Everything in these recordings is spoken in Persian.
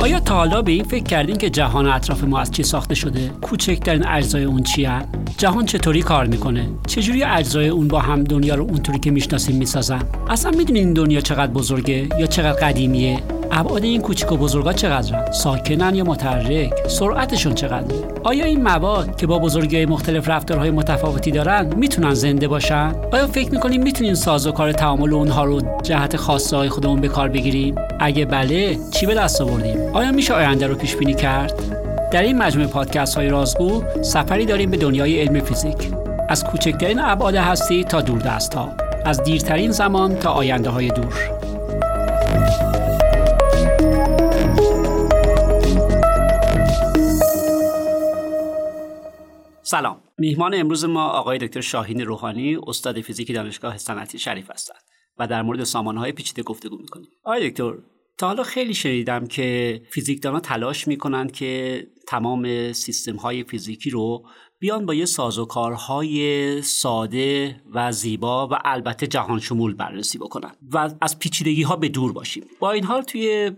آیا تا حالا به این فکر کردین که جهان اطراف ما از چی ساخته شده؟ کوچکترین اجزای اون چی جهان چطوری کار می‌کنه؟ چجوری اجزای اون با هم دنیا رو اونطوری که می‌شناسیم می‌سازن؟ اصلا می‌دونین این دنیا چقدر بزرگه یا چقدر قدیمیه؟ ابعاد این کوچیک و بزرگا چقدرن؟ ساکنن یا متحرک؟ سرعتشون چقدره؟ آیا این مواد که با بزرگی های مختلف رفتارهای متفاوتی دارن می‌تونن زنده باشن؟ آیا فکر می‌کنیم می‌تونیم کار تعامل اونها رو جهت خاصه های خودمون به کار بگیریم؟ اگه بله چی به دست آوردیم؟ آیا میشه آینده رو پیش بینی کرد؟ در این مجموعه پادکست های رازگو سفری داریم به دنیای علم فیزیک. از کوچکترین ابعاد هستی تا دوردست ها از دیرترین زمان تا آینده های دور. سلام. میهمان امروز ما آقای دکتر شاهین روحانی استاد فیزیک دانشگاه صنعتی شریف هستند و در مورد سامانهای پیچیده گفتگو می‌کنیم. آقای دکتر تا حالا خیلی شنیدم که فیزیکدانها تلاش می‌کنند که تمام سیستم های فیزیکی رو بیان با یه سازوکارهای ساده و زیبا و البته جهان شمول بررسی بکنن و از پیچیدگی ها به دور باشیم. با این حال توی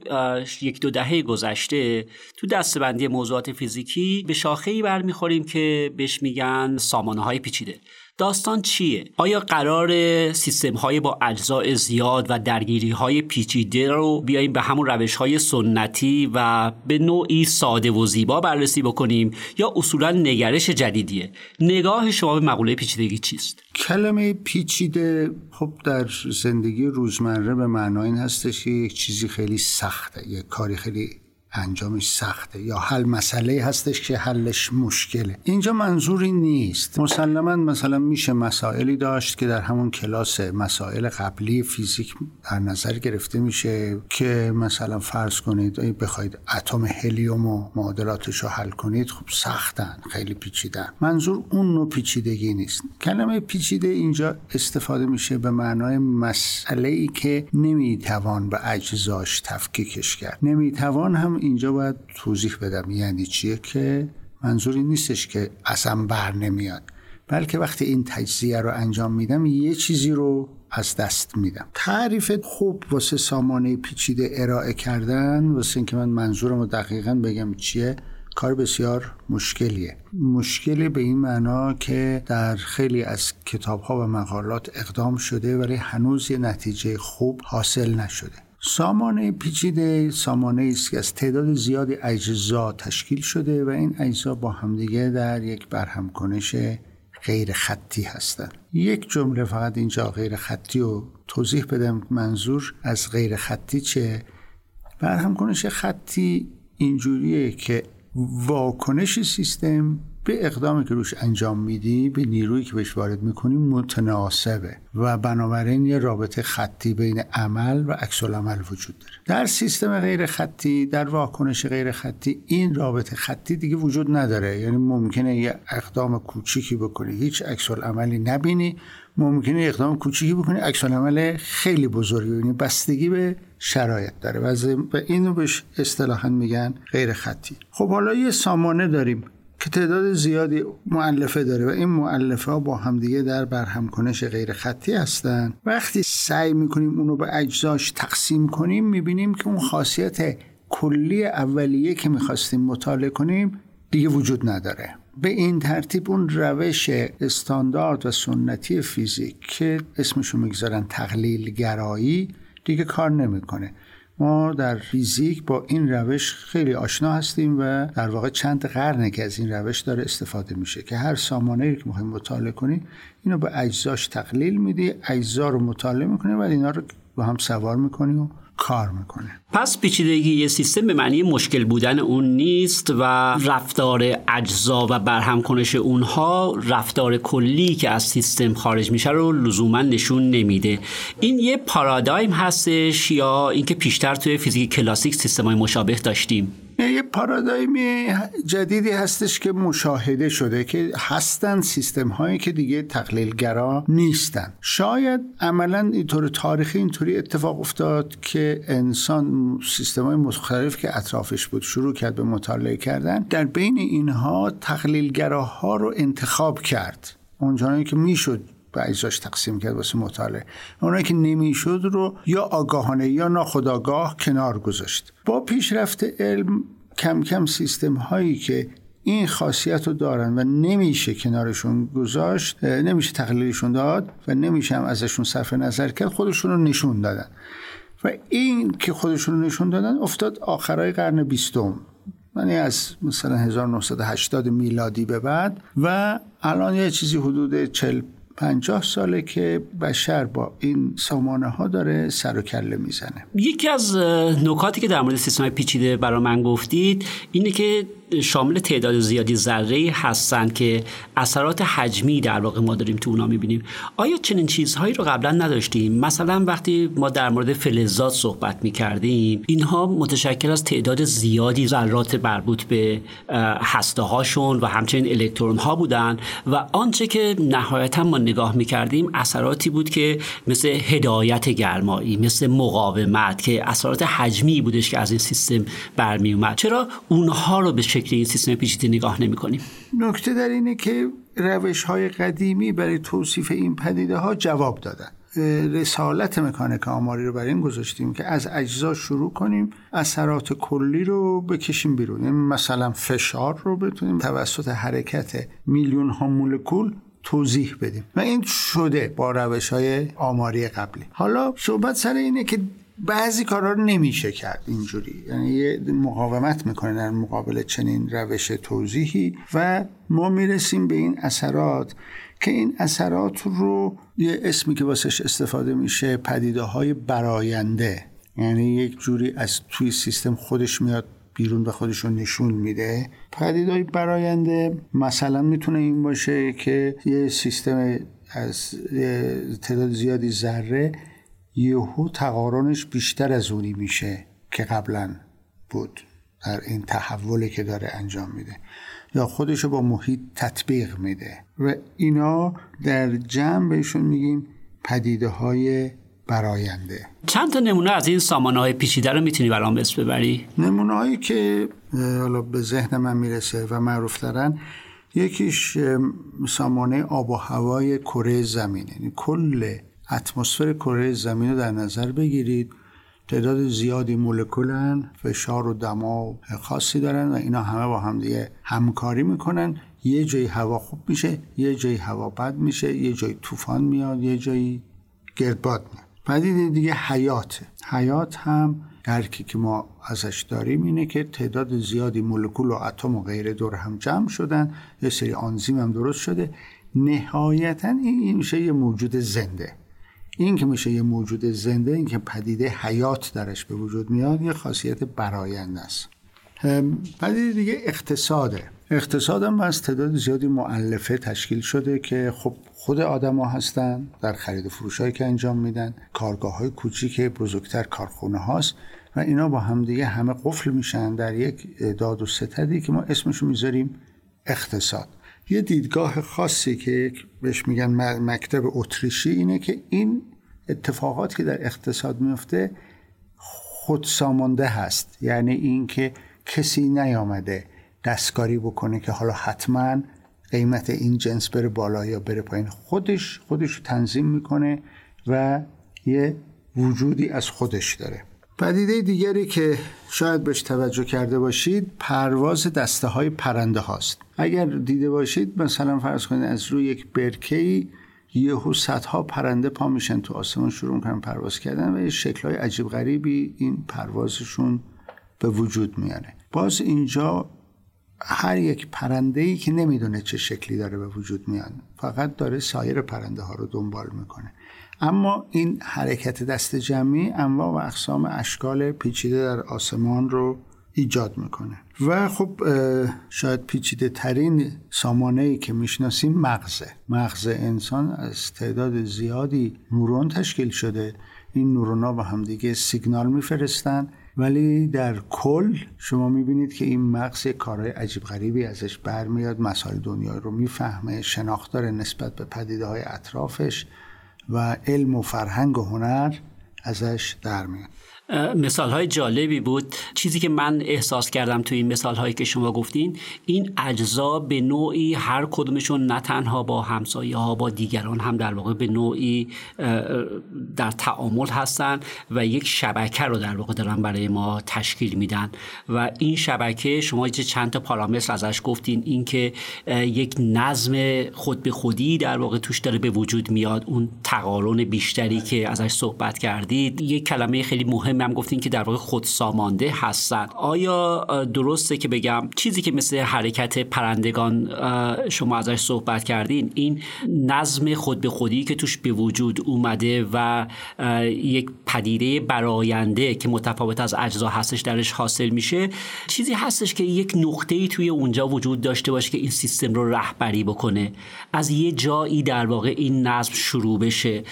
یک دو دهه گذشته تو دستبندی موضوعات فیزیکی به شاخه‌ای برمیخوریم که بهش میگن سامانه های پیچیده. داستان چیه؟ آیا قرار سیستم های با اجزاء زیاد و درگیری های پیچیده رو بیاییم به همون روش های سنتی و به نوعی ساده و زیبا بررسی بکنیم یا اصولا نگرش جدیدیه؟ نگاه شما به مقوله پیچیدگی چیست؟ کلمه پیچیده خب در زندگی روزمره به معنای این هستش که یک چیزی خیلی سخته یک کاری خیلی انجامش سخته یا حل مسئله هستش که حلش مشکله. اینجا منظوری نیست. مسلما مثلا میشه مسائلی داشت که در همون کلاس مسائل قبلی فیزیک در نظر گرفته میشه که مثلا فرض کنید بخواید اتم هلیوم و معادلاتش رو حل کنید خب سختن خیلی پیچیدن. منظور اون نوع پیچیدگی نیست. کلمه پیچیده اینجا استفاده میشه به معنای مسئله ای که نمی‌توان به اجزاش تفکیکش کرد. نمی‌توان هم اینجا باید توضیح بدم یعنی چیه که منظوری نیستش که اصلا بر نمیاد بلکه وقتی این تجزیه رو انجام میدم یه چیزی رو از دست میدم. تعریف خوب واسه سامانه پیچیده ارائه کردن واسه اینکه من منظورم رو دقیقا بگم چیه کار بسیار مشکلیه. مشکلی به این معنا که در خیلی از کتاب ها و مقالات اقدام شده ولی هنوز یه نتیجه خوب حاصل نشده. سامانه پیچیده سامانه است که از تعداد زیادی اجزا تشکیل شده و این اجزا با همدیگه در یک برهم کنش غیر خطی هستند. یک جمله فقط اینجا غیر خطی رو توضیح بدم. منظور از غیر خطی چه؟ برهم کنش خطی اینجوریه که واکنش سیستم به اقدامی که روش انجام میدی به نیرویی که بهش وارد می‌کنی متناسبه و بنابراین یه رابطه خطی بین عمل و عکس عمل وجود داره. در سیستم غیر خطی در واکنش غیر خطی این رابطه خطی دیگه وجود نداره. یعنی ممکنه یه اقدام کوچیکی بکنی هیچ عکس عملی نبینی ممکنه اقدام کوچیکی بکنی عکس عمل خیلی بزرگی ببینی. بستگی به شرایط داره. و اینو بهش اصطلاحا میگن غیر خطی خب حالا یه سامانه داریم. که تعداد زیادی معلفه داره و این معلفه ها با همدیگه در برهم کنش غیر خطی هستن. وقتی سعی می‌کنیم اونو به اجزاش تقسیم کنیم می‌بینیم که اون خاصیت کلی اولیه که می‌خواستیم مطالعه کنیم دیگه وجود نداره. به این ترتیب اون روش استاندارد و سنتی فیزیک که اسمشو می‌گذارن تقلیل گرایی دیگه کار نمی‌کنه. ما در فیزیک با این روش خیلی آشنا هستیم و در واقع چند قرنه که از این روش داره استفاده میشه که هر سامانه که می‌خوایم مطالعه کنی اینو به اجزاش تقلیل میدی اجزا رو مطالعه می‌کنی و اینا رو با هم سوار می‌کنی و کار می‌کنه. پس پیچیدگی یه سیستم به معنی مشکل بودن اون نیست و رفتار اجزا و برهم کنش اونها رفتار کلی که از سیستم خارج میشه رو لزوما نشون نمیده. این یه پارادایم هستش یا اینکه پیشتر توی فیزیک کلاسیک سیستم های مشابه داشتیم. یه پارادایم جدیدی هستش که مشاهده شده که هستن سیستم هایی که دیگه تقلیلگرا نیستن. شاید عملا اینطور تاریخی اینطوری اتفاق افتاد که انسان سیستم های مختلف که اطرافش بود شروع کرد به مطالعه کردن در بین اینها تقلیلگراها رو انتخاب کرد. اونجایی که می‌شد به اجزاش تقسیم کرد واسه مطالعه. اونایی که نمی‌شد رو یا آگاهانه یا ناخداگاه کنار گذاشت. با پیشرفت علم کم کم سیستم هایی که این خاصیت رو دارن و نمیشه کنارشون گذاشت نمیشه تقلیلشون داد و نمیشه هم ازشون صرف نظر کرد خودشون رو نشون دادن. و این که خودشون رو نشون دادن افتاد آخرای قرن بیستم. یعنی از مثلا 1980 میلادی به بعد و الان یه چیزی حدود 40 پنجاه ساله که بشر با این سامانه ها داره سر و کله می‌زنه. یکی از نکاتی که در مورد سیستم پیچیده برای من گفتید اینه که شامل تعداد زیادی ذره هستند که اثرات حجمی در واقع ما داریم تو اونا می‌بینیم. آیا چنین چیزهایی رو قبلا نداشتیم؟ مثلا وقتی ما در مورد فلزات صحبت می‌کردیم اینها متشکل از تعداد زیادی ذرات مربوط به هسته هاشون و همچنین الکترون ها بودن و آنچه که نهایتا ما نگاه می‌کردیم اثراتی بود که مثل هدایت گرمایی مثل مقاومت که اثرات حجمی بودش که از این سیستم برمی اومد چرا؟ اونها رو به شکل این سیستم پیچیده نگاه نمی کنیم نکته در اینه که روش های قدیمی برای توصیف این پدیده ها جواب دادن. رسالت مکانیک آماری رو برای این گذاشتیم که از اجزا شروع کنیم اثرات کلی رو بکشیم بیرون. یعنی مثلا فشار رو بتونیم توسط حرکت میلیون ها مولکول توضیح بدیم. و این شده با روش های آماری قبلی. حالا صحبت سر اینه که بعضی کارا رو نمیشه کرد اینجوری. یعنی یه مقاومت می‌کنه در مقابل چنین روش توضیحی و ما می‌رسیم به این اثرات که این اثرات رو یه اسمی که واسش استفاده میشه پدیده های براینده یعنی یک جوری از توی سیستم خودش میاد بیرون به خودشون نشون میده. پدیدهای براینده مثلا می‌تونه این باشه که یه سیستم از تعداد زیادی ذره یهو تقارنش بیشتر از اونی میشه که قبلا بود در این تحولی که داره انجام میده. یا خودشو با محیط تطبیق میده. و اینا در جمع بهشون میگیم پدیده های براینده چند تا نمونه از این سامانه های پیچیده رو می‌تونی برام اسم ببری؟ نمونه هایی که حالا به ذهن من می‌رسه و معروف دارن یکیش سامانه آب و هوای کره زمین. یعنی کل اتمسفر کره زمین رو در نظر بگیرید. تعداد زیادی مولکولن فشار و دما خاصی دارن و اینا همه با هم دیگه همکاری می‌کنن. یه جایی هوا خوب میشه یه جایی هوا بد میشه یه جایی طوفان میاد یه جایی گردباد میاد. پدیده دیگه حیات. حیات هم درکی که ما ازش داریم اینه که تعداد زیادی مولکول و اتم و غیره دور هم جمع شدن. یه سری آنزیم هم درست شده. نهایتا این میشه یه موجود زنده. این که میشه یه موجود زنده این که پدیده حیات درش به وجود میاد یه خاصیت براینده است. پدیده دیگه اقتصاده. اقتصاد هم از تعداد زیادی معلفه تشکیل شده که خب خود آدما هستن در خرید و فروش هایی که انجام میدن کارگاه های کوچیک بزرگتر کارخونه هاست و اینا با همدیگه همه قفل میشن در یک داد و ستدی که ما اسمشو می‌ذاریم اقتصاد. یه دیدگاه خاصی که بهش میگن مکتب اتریشی اینه که این اتفاقات که در اقتصاد میفته خودسامانده هست. یعنی اینکه کسی نیامده دستکاری بکنه که حالا حتما قیمت این جنس بره بالا یا بره پایین. خودش خودش تنظیم می‌کنه و یه وجودی از خودش داره. پدیده دیگری که شاید بهش توجه کرده باشید پرواز دسته های پرنده هاست اگر دیده باشید مثلا فرض کنید از روی یک برکه یهو صدها پرنده پا میشن تو آسمان شروع می‌کنن پرواز کردن و یه شکل های عجیب غریبی این پروازشون به وجود میاره. باز اینجا هر یک پرنده ای که نمی‌دونه چه شکلی داره به وجود میاد فقط داره سایر پرنده ها رو دنبال می‌کنه. اما این حرکت دست جمعی انواع و اقسام اشکال پیچیده در آسمان رو ایجاد می‌کنه. و خب شاید پیچیده ترین سامانه ای که می‌شناسیم مغزه. مغز انسان از تعداد زیادی نورون تشکیل شده. این نورون ها با همدیگه سیگنال میفرستن. ولی در کل شما می‌بینید که این مغز کارهای عجیب غریبی ازش برمیاد. مسائل دنیا رو می‌فهمه شناخت داره نسبت به پدیده های اطرافش. و علم و فرهنگ و هنر ازش در میاد مثال های جالبی بود. چیزی که من احساس کردم توی این مثال هایی که شما گفتین این اجزا به نوعی هر کدومشون نه تنها با همسایه ها با دیگران هم در واقع به نوعی در تعامل هستن و یک شبکه رو در واقع دارن برای ما تشکیل میدن. و این شبکه شما چند تا پارامتر ازش گفتین اینکه یک نظم خود به خودی در واقع توش داره به وجود میاد اون تقارن بیشتری که ازش صحبت کردید. یک کلمه خیلی مهم هم گفتین که در واقع خود سامانده هستن. آیا درسته که بگم چیزی که مثل حرکت پرندگان شما ازش صحبت کردین این نظم خود به خودی که توش به وجود اومده و یک پدیده براینده که متفاوت از اجزا هستش درش حاصل میشه چیزی هستش که یک نقطه ای توی اونجا وجود داشته باشه که این سیستم رو رهبری بکنه؟ از یه جایی در واقع این نظم شروع بشه.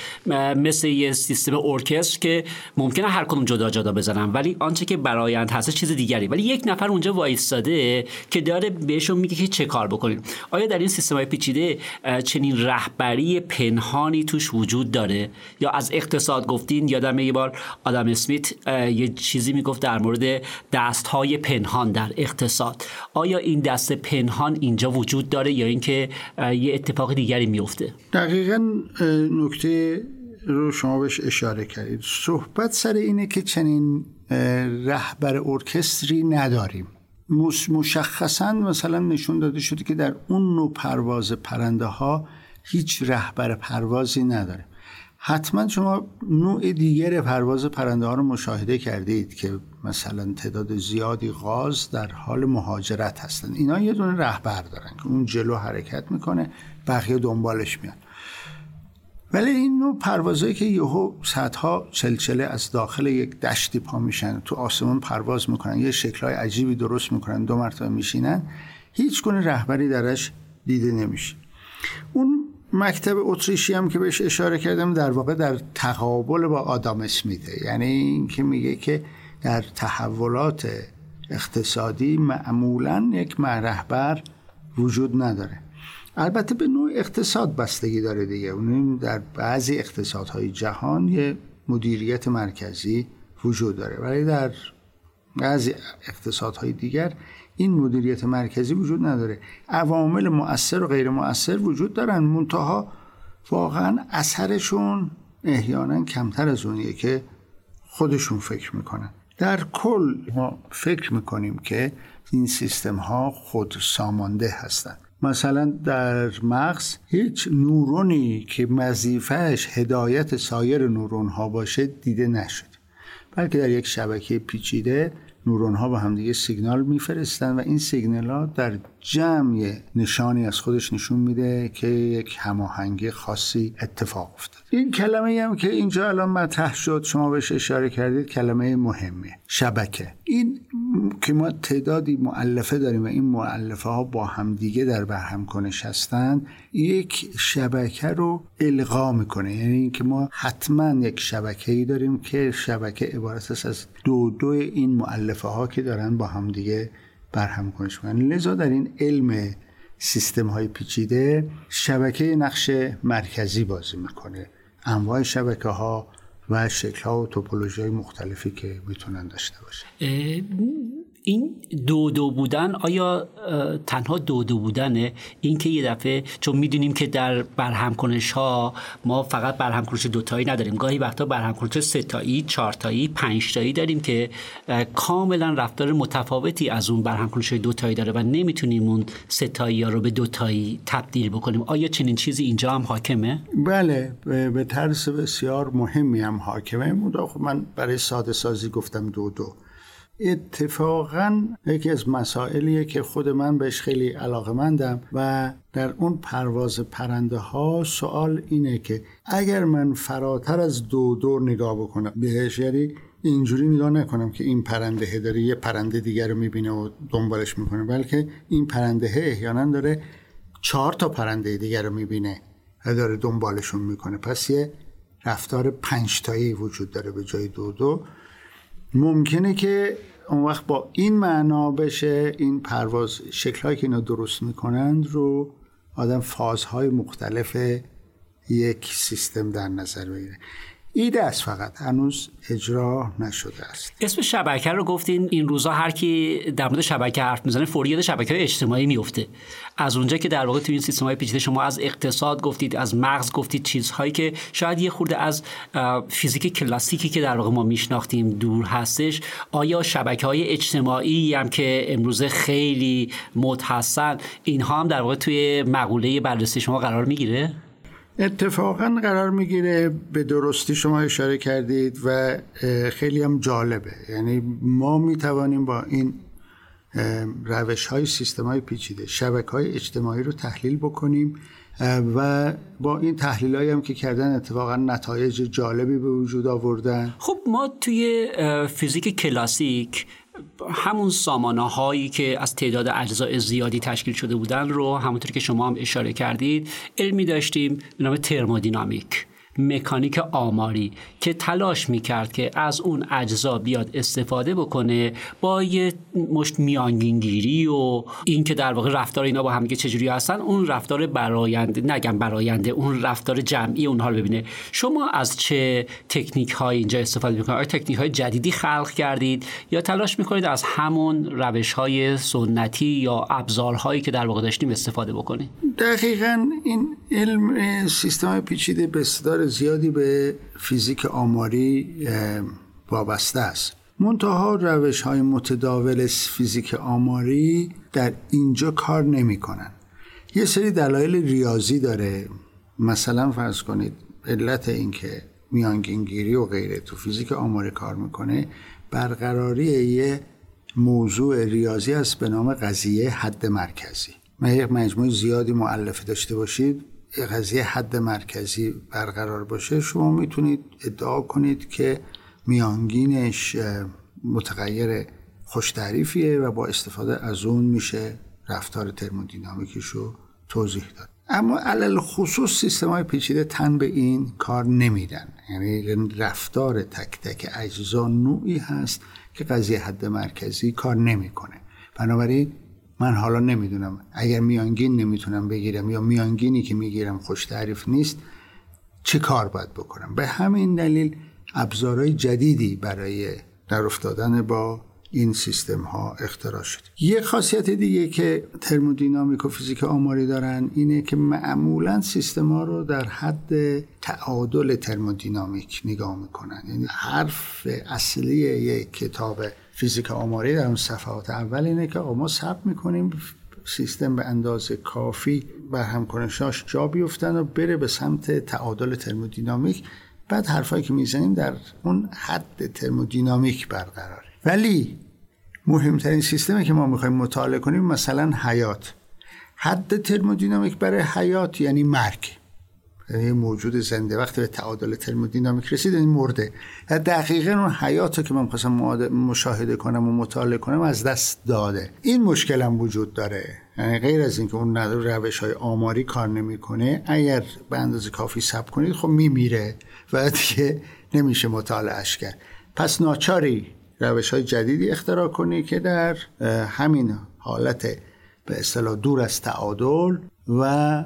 مثل یه سیستم ارکستر که ممکنه هر کدوم جدا جدا بزنن ولی آنچه که برایند هست چیز دیگری. ولی یک نفر اونجا وایستاده که داره بهشون میگه که چه کار بکنیم. آیا در این سیستم های پیچیده چنین رهبری پنهانی توش وجود داره؟ یا از اقتصاد گفتین یادم یه بار آدم اسمیت یه چیزی می‌گفت در مورد دست های پنهان در اقتصاد. آیا این دست پنهان اینجا وجود داره یا اینکه یه اتفاق دیگری میفته دقیقا نکته رو شما بهش اشاره کردید. صحبت سر اینه که چنین رهبر ارکستری نداریم. مشخصا مثلا نشون داده شده که در اون نوع پرواز پرنده ها هیچ رهبر پروازی نداره. حتما شما نوع دیگر پرواز پرنده ها رو مشاهده کردید که مثلا تعداد زیادی غاز در حال مهاجرت هستند. اینا یه دونه رهبر دارن که اون جلو حرکت می‌کنه بقیه دنبالش میان. ولی این نوع پروازهایی که یهو صدها چلچله از داخل یک دشتی پا میشن تو آسمون پرواز می‌کنن یه شکلهای عجیبی درست می‌کنن دو مرتبه میشینن هیچ گونه رهبری درش دیده نمیشه. اون مکتب اتریشی هم که بهش اشاره کردم در واقع در تقابل با آدام اسمیته. یعنی اینکه میگه که در تحولات اقتصادی معمولا یک رهبر وجود نداره. البته به نوع اقتصاد بستگی داره دیگه. اون در بعضی اقتصادهای جهان یه مدیریت مرکزی وجود داره. ولی در بعضی اقتصادهای دیگر این مدیریت مرکزی وجود نداره. عوامل مؤثر و غیر مؤثر وجود دارن. منتها واقعا اثرشون احیانا کمتر از اونیه که خودشون فکر می‌کنن. در کل ما فکر می‌کنیم که این سیستم ها خود سامانده هستند مثلا در مغز هیچ نورونی که وظیفهش هدایت سایر نورون ها باشه دیده نشد بلکه در یک شبکه پیچیده نورون ها با همدیگه سیگنال میفرستن و این سیگنال ها در جمع نشانی از خودش نشون میده که یک هماهنگی خاصی اتفاق افتاد. این کلمه هم که اینجا الان مطرح شد شما بهش اشاره کردید کلمه مهمه شبکه. این که ما تعدادی معلفه داریم و این معلفه ها با همدیگه در برهم کنش هستند یک شبکه رو القا می‌کنه. یعنی اینکه ما حتما یک شبکه ای داریم که شبکه عبارت است از دو دو این معلفه ها که دارن با همدیگه برهم کنش می‌کنن. لذا در این علم سیستم های پیچیده شبکه نقش مرکزی بازی می‌کنه. انواع شبکه ها و شکل ها و توپولوژی های مختلفی که می‌تونن داشته باشه این دو دو بودن آیا تنها دو دو بودنه؟ این که یه دفعه چون می‌دونیم که در برهم کنش ها ما فقط برهم کنش دوتایی نداریم. گاهی وقتا برهم کنش ستایی چارتایی پنجتایی داریم که کاملا رفتار متفاوتی از اون برهم کنش دوتایی داره و نمی‌تونیم اون ستایی ها رو به دوتایی تبدیل بکنیم. آیا چنین چیزی اینجا هم حاکمه؟ بله به طرز بسیار مهمی هم حاکمه. خب من برای ساده سازی گفتم دو دو اتفاقا یکی از مسائلیه که خود من بهش خیلی علاقه مندم و در اون پرواز پرنده ها سوال اینه که اگر من فراتر از دو دور نگاه بکنم بهش یعنی اینجوری نگاه نکنم که این پرنده داره یه پرنده دیگر رو می‌بینه و دنبالش می‌کنه بلکه این پرنده احیانا داره چهار تا پرنده دیگر رو می‌بینه و داره دنبالشون می‌کنه. پس یه رفتار پنجتایی وجود داره به جای دو دو. ممکنه که اون وقت با این معنا بشه این پرواز شکلهایی که اینا درست می‌کنند رو آدم فازهای مختلف یک سیستم در نظر بگیره. ایده است فقط. هنوز اجرا نشده است. اسم شبکه رو گفتین. این روزا هر کی در مورد شبکه حرف می‌زنه فوری یاد شبکه اجتماعی میفته از اونجا که در واقع تو این سیستم های پیچیده شما از اقتصاد گفتید از مغز گفتید چیزهایی که شاید یه خورده از فیزیک کلاسیکی که در واقع ما میشناختیم دور هستش. آیا شبکه های اجتماعی هم که امروزه خیلی مد اینها هم در واقع توی مقوله بررسی شما قرار می‌گیره؟ اتفاقا قرار می‌گیره به درستی شما اشاره کردید و خیلی هم جالبه. یعنی ما می‌توانیم با این روش های سیستم های پیچیده شبکه های اجتماعی رو تحلیل بکنیم و با این تحلیل هم که کردن اتفاقا نتایج جالبی به وجود آوردن. خب ما توی فیزیک کلاسیک همون سامانه هایی که از تعداد اجزاء زیادی تشکیل شده بودن رو همونطور که شما هم اشاره کردید علمی داشتیم به نام ترمودینامیک. مکانیک آماری که تلاش می‌کرد که از اون اجزا بیاد استفاده بکنه با یه مشت میانگینگیری و این که در واقع رفتار اینا با هم چجوری هستن اون رفتار براینده نگم براینده اون رفتار جمعی اونها رو ببینه. شما از چه تکنیک های اینجا استفاده می‌کنید؟ آیا تکنیک های جدیدی خلق کردید؟ یا تلاش می‌کنید از همون روش های سنتی یا ابزارهایی که در واقع داشتیم استفاده بکنید؟ دقیقا این علم سیستم پیچیده به زیادی به فیزیک آماری وابسته است. منتها روش های متداول فیزیک آماری در اینجا کار نمی کنن. یه سری دلایل ریاضی داره. مثلا فرض کنید علت اینکه میانگینگیری و غیره تو فیزیک آماری کار می‌کنه برقراری یه موضوع ریاضی است به نام قضیه حد مرکزی. من یک مجموع زیادی معلفه داشته باشید. قضیه حد مرکزی برقرار باشه شما می‌تونید ادعا کنید که میانگینش متغیر خوش تعریفیه و با استفاده از اون میشه رفتار ترمودینامیکش رو توضیح داد. اما علل خصوص سیستم های پیچیده تن به این کار نمیدن یعنی رفتار تک تک اجزا نوعی هست که قضیه حد مرکزی کار نمی‌کنه. بنابراین من حالا نمی‌دونم. اگر میانگین نمی‌تونم بگیرم یا میانگینی که می‌گیرم خوش تعریف نیست چه کار باید بکنم؟ به همین دلیل ابزارهای جدیدی برای در افتادن با این سیستم ها اختراع شد. یه خاصیت دیگه که ترمودینامیک و فیزیک آماری دارن اینه که معمولا سیستم ها رو در حد تعادل ترمودینامیک نگاه می‌کنن. یعنی حرف اصلی یک کتاب فیزیک آماری در اون صفحات اول اینه که ما ثبت می‌کنیم سیستم به اندازه کافی بر همکنشاش جا بیفتن و بره به سمت تعادل ترمودینامیک. بعد حرفایی که می‌زنیم در اون حد ترمودینامیک برقراره. ولی مهمترین سیستمی که ما می‌خوایم مطالعه کنیم مثلا حیات. حد ترمودینامیک برای حیات یعنی مرگ. یعنی موجود زنده. وقتی به تعادل ترمودینامیک رسید این مرده. دقیقا اون حیات که من خواستم مشاهده کنم و مطالعه کنم از دست داده. این مشکل هم وجود داره. یعنی غیر از اینکه اون روش های آماری کار نمی‌کنه اگر به اندازه کافی سب کنید خب میمیره و دیگه نمیشه مطالعهش کرد. پس ناچاری روش های جدیدی اختراع کنی که در همین حالت به اصطلاح دور از تعادل و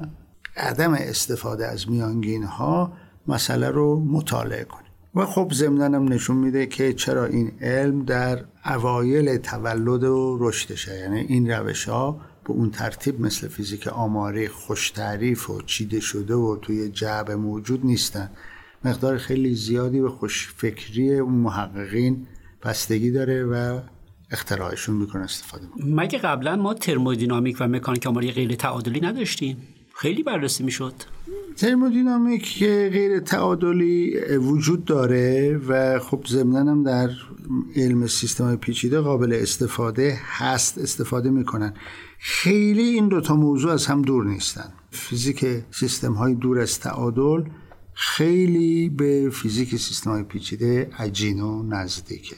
عدم استفاده از میانگین ها مسئله رو مطالعه کنیم. و خب ضمنانم نشون میده که چرا این علم در اوایل تولد و رشدشه. یعنی این روش ها به اون ترتیب مثل فیزیک آماری خوش تعریف و چیده شده و توی جعب موجود نیستن. مقدار خیلی زیادی به خوش فکری اون محققین بستگی داره و اختراعشون می‌کنه استفاده می‌کنه. مگه قبلا ما ترمودینامیک و مکانیک آماری غیر تعادلی نداشتیم؟ خیلی بررسی می‌شد. ترمودینامیک غیر تعادلی وجود داره و خب ضمنا هم در علم سیستم پیچیده قابل استفاده هست استفاده می‌کنن. خیلی این دوتا موضوع از هم دور نیستن. فیزیک سیستم های دور از تعادل خیلی به فیزیک سیستم های پیچیده عجین و نزدیکه.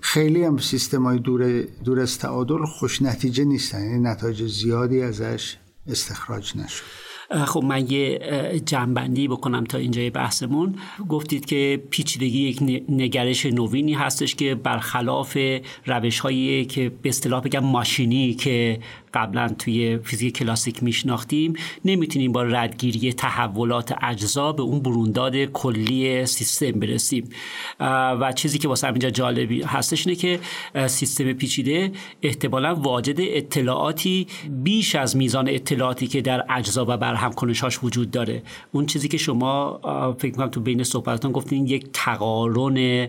خیلی هم سیستم های دور, دور از تعادل خوش نتیجه نیستن یعنی نتایج زیادی ازش استخراج نشد. خب من یه جنبندی بکنم تا اینجای بحثمون. گفتید که پیچیدگی یک نگرش نوینی هستش که برخلاف روش هایی که به اصطلاح بگم ماشینی که قبلا توی فیزیک کلاسیک میشناختیم. نمی‌تونیم با ردگیری تحولات اجزا به اون برونداد کلی سیستم برسیم. و چیزی که واسه اینجا جالبی هستش اینه که سیستم پیچیده احتمالا واجد اطلاعاتی بیش از میزان اطلاعاتی که در اجزا و برهم کنشاش وجود داره. اون چیزی که شما فکر کنم تو بین صحبتتون گفتین یک تقارن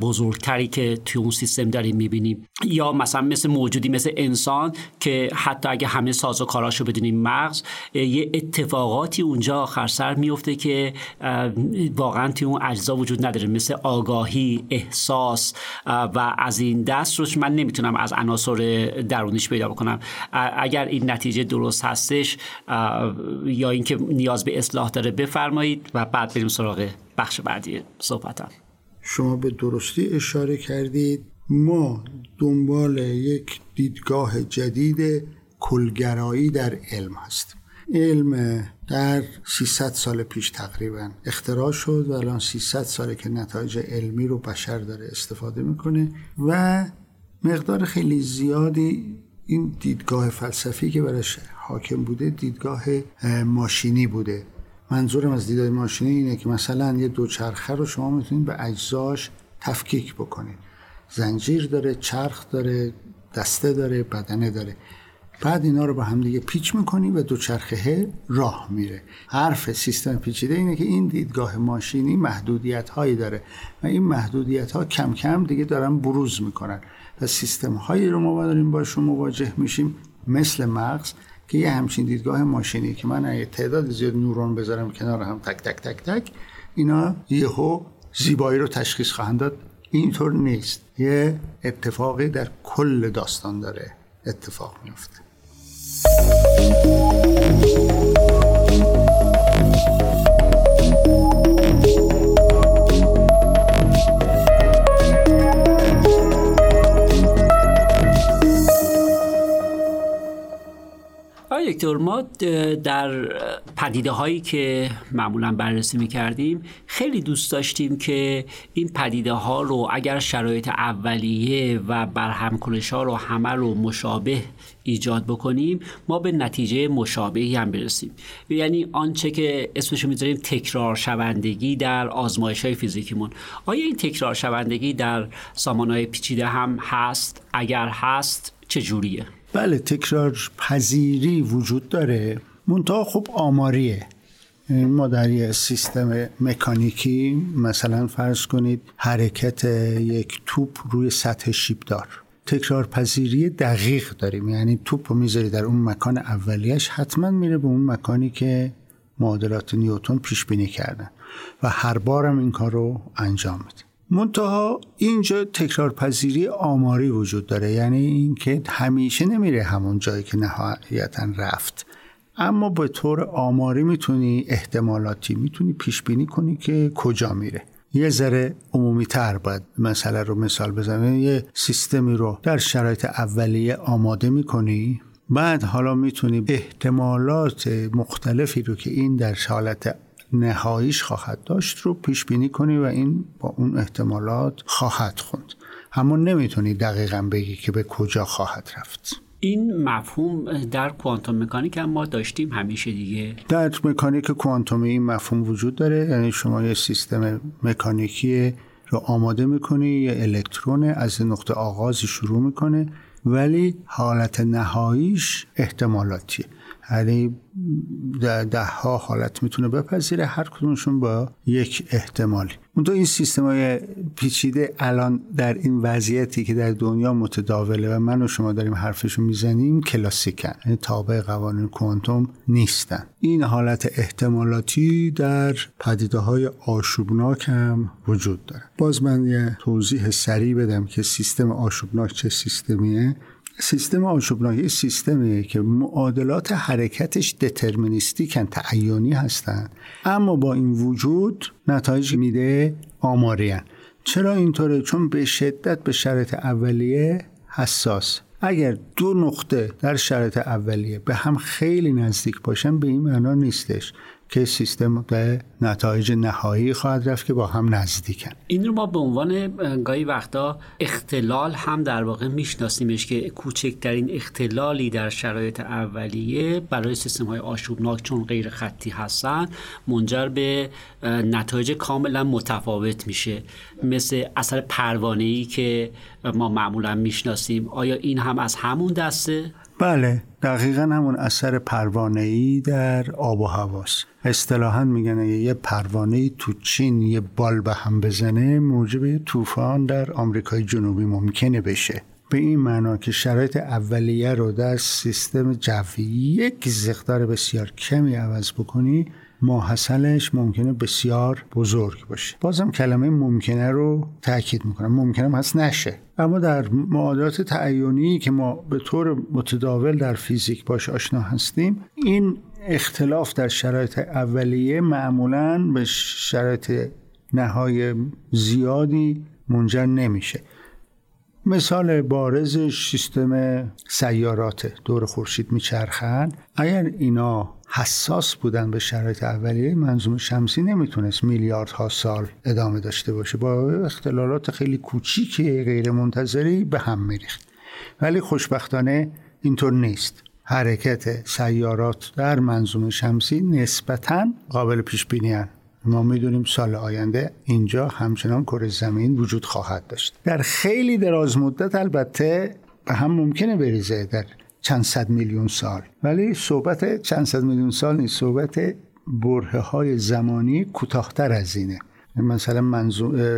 بزرگتری که توی اون سیستم داریم می‌بینیم. یا مثلا مثل موجودی مثل انسان که حتی اگه همه ساز و کاراشو بدونیم مغز یه اتفاقاتی اونجا آخر سر میفته که واقعا توی اون اجزا وجود نداره مثل آگاهی احساس و از این دست روش من نمی‌تونم از عناصر درونیش پیدا بکنم. اگر این نتیجه درست هستش یا اینکه نیاز به اصلاح داره بفرمایید و بعد بریم سراغ بخش بعدی صحبتم. شما به درستی اشاره کردید. ما دنبال یک دیدگاه جدید کلگرایی در علم هستیم. علم در 300 سال پیش تقریبا اختراع شد و الان 300 ساله که نتایج علمی رو بشر داره استفاده می‌کنه و مقدار خیلی زیادی این دیدگاه فلسفی که برش حاکم بوده دیدگاه ماشینی بوده. منظورم از دیدگاه ماشینی اینه که مثلا یه دوچرخه رو شما می‌تونید به اجزاش تفکیک بکنید. زنجیر داره چرخ داره دسته داره بدنه داره. بعد اینا رو با هم دیگه پیچ می‌کنی و دوچرخه راه میره. حرف سیستم پیچیده اینه که این دیدگاه ماشینی محدودیت هایی داره و این محدودیت ها کم کم دیگه دارن بروز می‌کنن. و سیستم هایی رو ما داریم باشون مواجه میشیم مثل مغز که یه همچین دیدگاه ماشینی که من اگه تعداد زیاد نورون بذارم کنار هم تک تک تک تک اینا یهو زیبایی رو تشخیص خواهند داد. اینطور نیست. یه اتفاقی در کل داستان داره اتفاق میفته. دکتر ما در پدیده هایی که معمولا بررسی می کردیم خیلی دوست داشتیم که این پدیده ها رو اگر شرایط اولیه و برهم ها رو همه رو مشابه ایجاد بکنیم ما به نتیجه مشابهی هم برسیم. یعنی آنچه که اسمش رو می‌ذاریم تکرار شوندگی در آزمایش های فیزیکیمون. آیا این تکرار شوندگی در سامان های پیچیده هم هست؟ اگر هست چه جوریه بله تکرار پذیری وجود داره. منتها خب آماریه. ما در یه سیستم مکانیکی مثلا فرض کنید حرکت یک توپ روی سطح شیبدار تکرار پذیری دقیق داریم. یعنی توپ رو می‌ذاری در اون مکان اولیش حتما میره به اون مکانی که معادلات نیوتون پیش بینی کردن. و هر بارم این کار رو انجام میده. منتها اینجا تکرار پذیری آماری وجود داره. یعنی اینکه همیشه نمیره همون جایی که نهایتا رفت. اما به طور آماری می‌تونی احتمالاتی می‌تونی پیش بینی کنی که کجا میره. یه ذره عمومی تر باید مسئله رو مثال بزنم. یه سیستمی رو در شرایط اولیه آماده می‌کنی. بعد حالا می‌تونی احتمالات مختلفی رو که این در حالت نهاییش خواهد داشت رو پیش بینی کنی و این با اون احتمالات خواهد خوند. اما نمی‌تونی دقیقا بگی که به کجا خواهد رفت. این مفهوم در کوانتوم مکانیک هم ما داشتیم همیشه دیگه. در مکانیک کوانتومی این مفهوم وجود داره. یعنی شما یه سیستم مکانیکی رو آماده می‌کنی یه الکترون از نقطه آغازی شروع می‌کنه ولی حالت نهاییش احتمالاتیه یعنی ده ها حالت می‌تونه بپذیره هر کدومشون با یک احتمالی اون این سیستم های پیچیده الان در این وضعیتی که در دنیا متداوله و من و شما داریم حرفشو می‌زنیم کلاسیکن یعنی تابع قوانین کوانتوم نیستن. این حالت احتمالاتی در پدیده های آشوبناک هم وجود داره. باز من یه توضیح سریع بدم که سیستم آشوبناک چه سیستمیه. سیستم آشوبناکی سیستمیه که معادلات حرکتش دترمینیستیکن تعیانی هستند اما با این وجود نتایج میده آماریان. چرا اینطوره؟ چون به شدت به شرط اولیه حساس. اگر دو نقطه در شرط اولیه به هم خیلی نزدیک باشن به این معنا نیستش. که سیستم به نتایج نهایی خواهد رفت که با هم نزدیکن. این رو ما به عنوان گاهی وقتا اختلال هم در واقع میشناسیمش که کوچکترین اختلالی در شرایط اولیه برای سیستم های آشوبناک چون غیر خطی هستن منجر به نتایج کاملا متفاوت میشه. مثل اثر پروانه ای که ما معمولا می‌شناسیم. آیا این هم از همون دسته؟ بله دقیقا همون اثر پروانه ای در آب و هواست. اصطلاحا میگن یه پروانه تو چین یه بال به هم بزنه موجب یه طوفان در آمریکای جنوبی ممکنه بشه. به این معنا که شرایط اولیه رو در سیستم جوی یک زقدار بسیار کمی عوض بکنی ماحصلش ممکنه بسیار بزرگ باشه. بازم کلمه ممکنه رو تاکید می‌کنم. ممکنه هست نشه. اما در معادلات تعینی که ما به طور متداول در فیزیک باش آشنا هستیم این اختلاف در شرایط اولیه معمولا به شرایط نهای زیادی منجر نمیشه. مثال بارزش سیستم سیارات دور خورشید میچرخند. اگر اینا حساس بودن به شرایط اولیه منظوم شمسی نمی‌تونست میلیاردها سال ادامه داشته باشه. با اختلالات خیلی کوچیک غیر منتظری به هم میریخت. ولی خوشبختانه اینطور نیست. حرکت سیارات در منظوم شمسی نسبتا قابل پیش بینی ما می‌دونیم سال آینده اینجا همچنان کره زمین وجود خواهد داشت. در خیلی دراز مدت البته به هم ممکنه بریزه در چند صد میلیون سال. ولی صحبت چند صد میلیون سال نیست صحبت بره های زمانی کوتاهتر از اینه. مثلا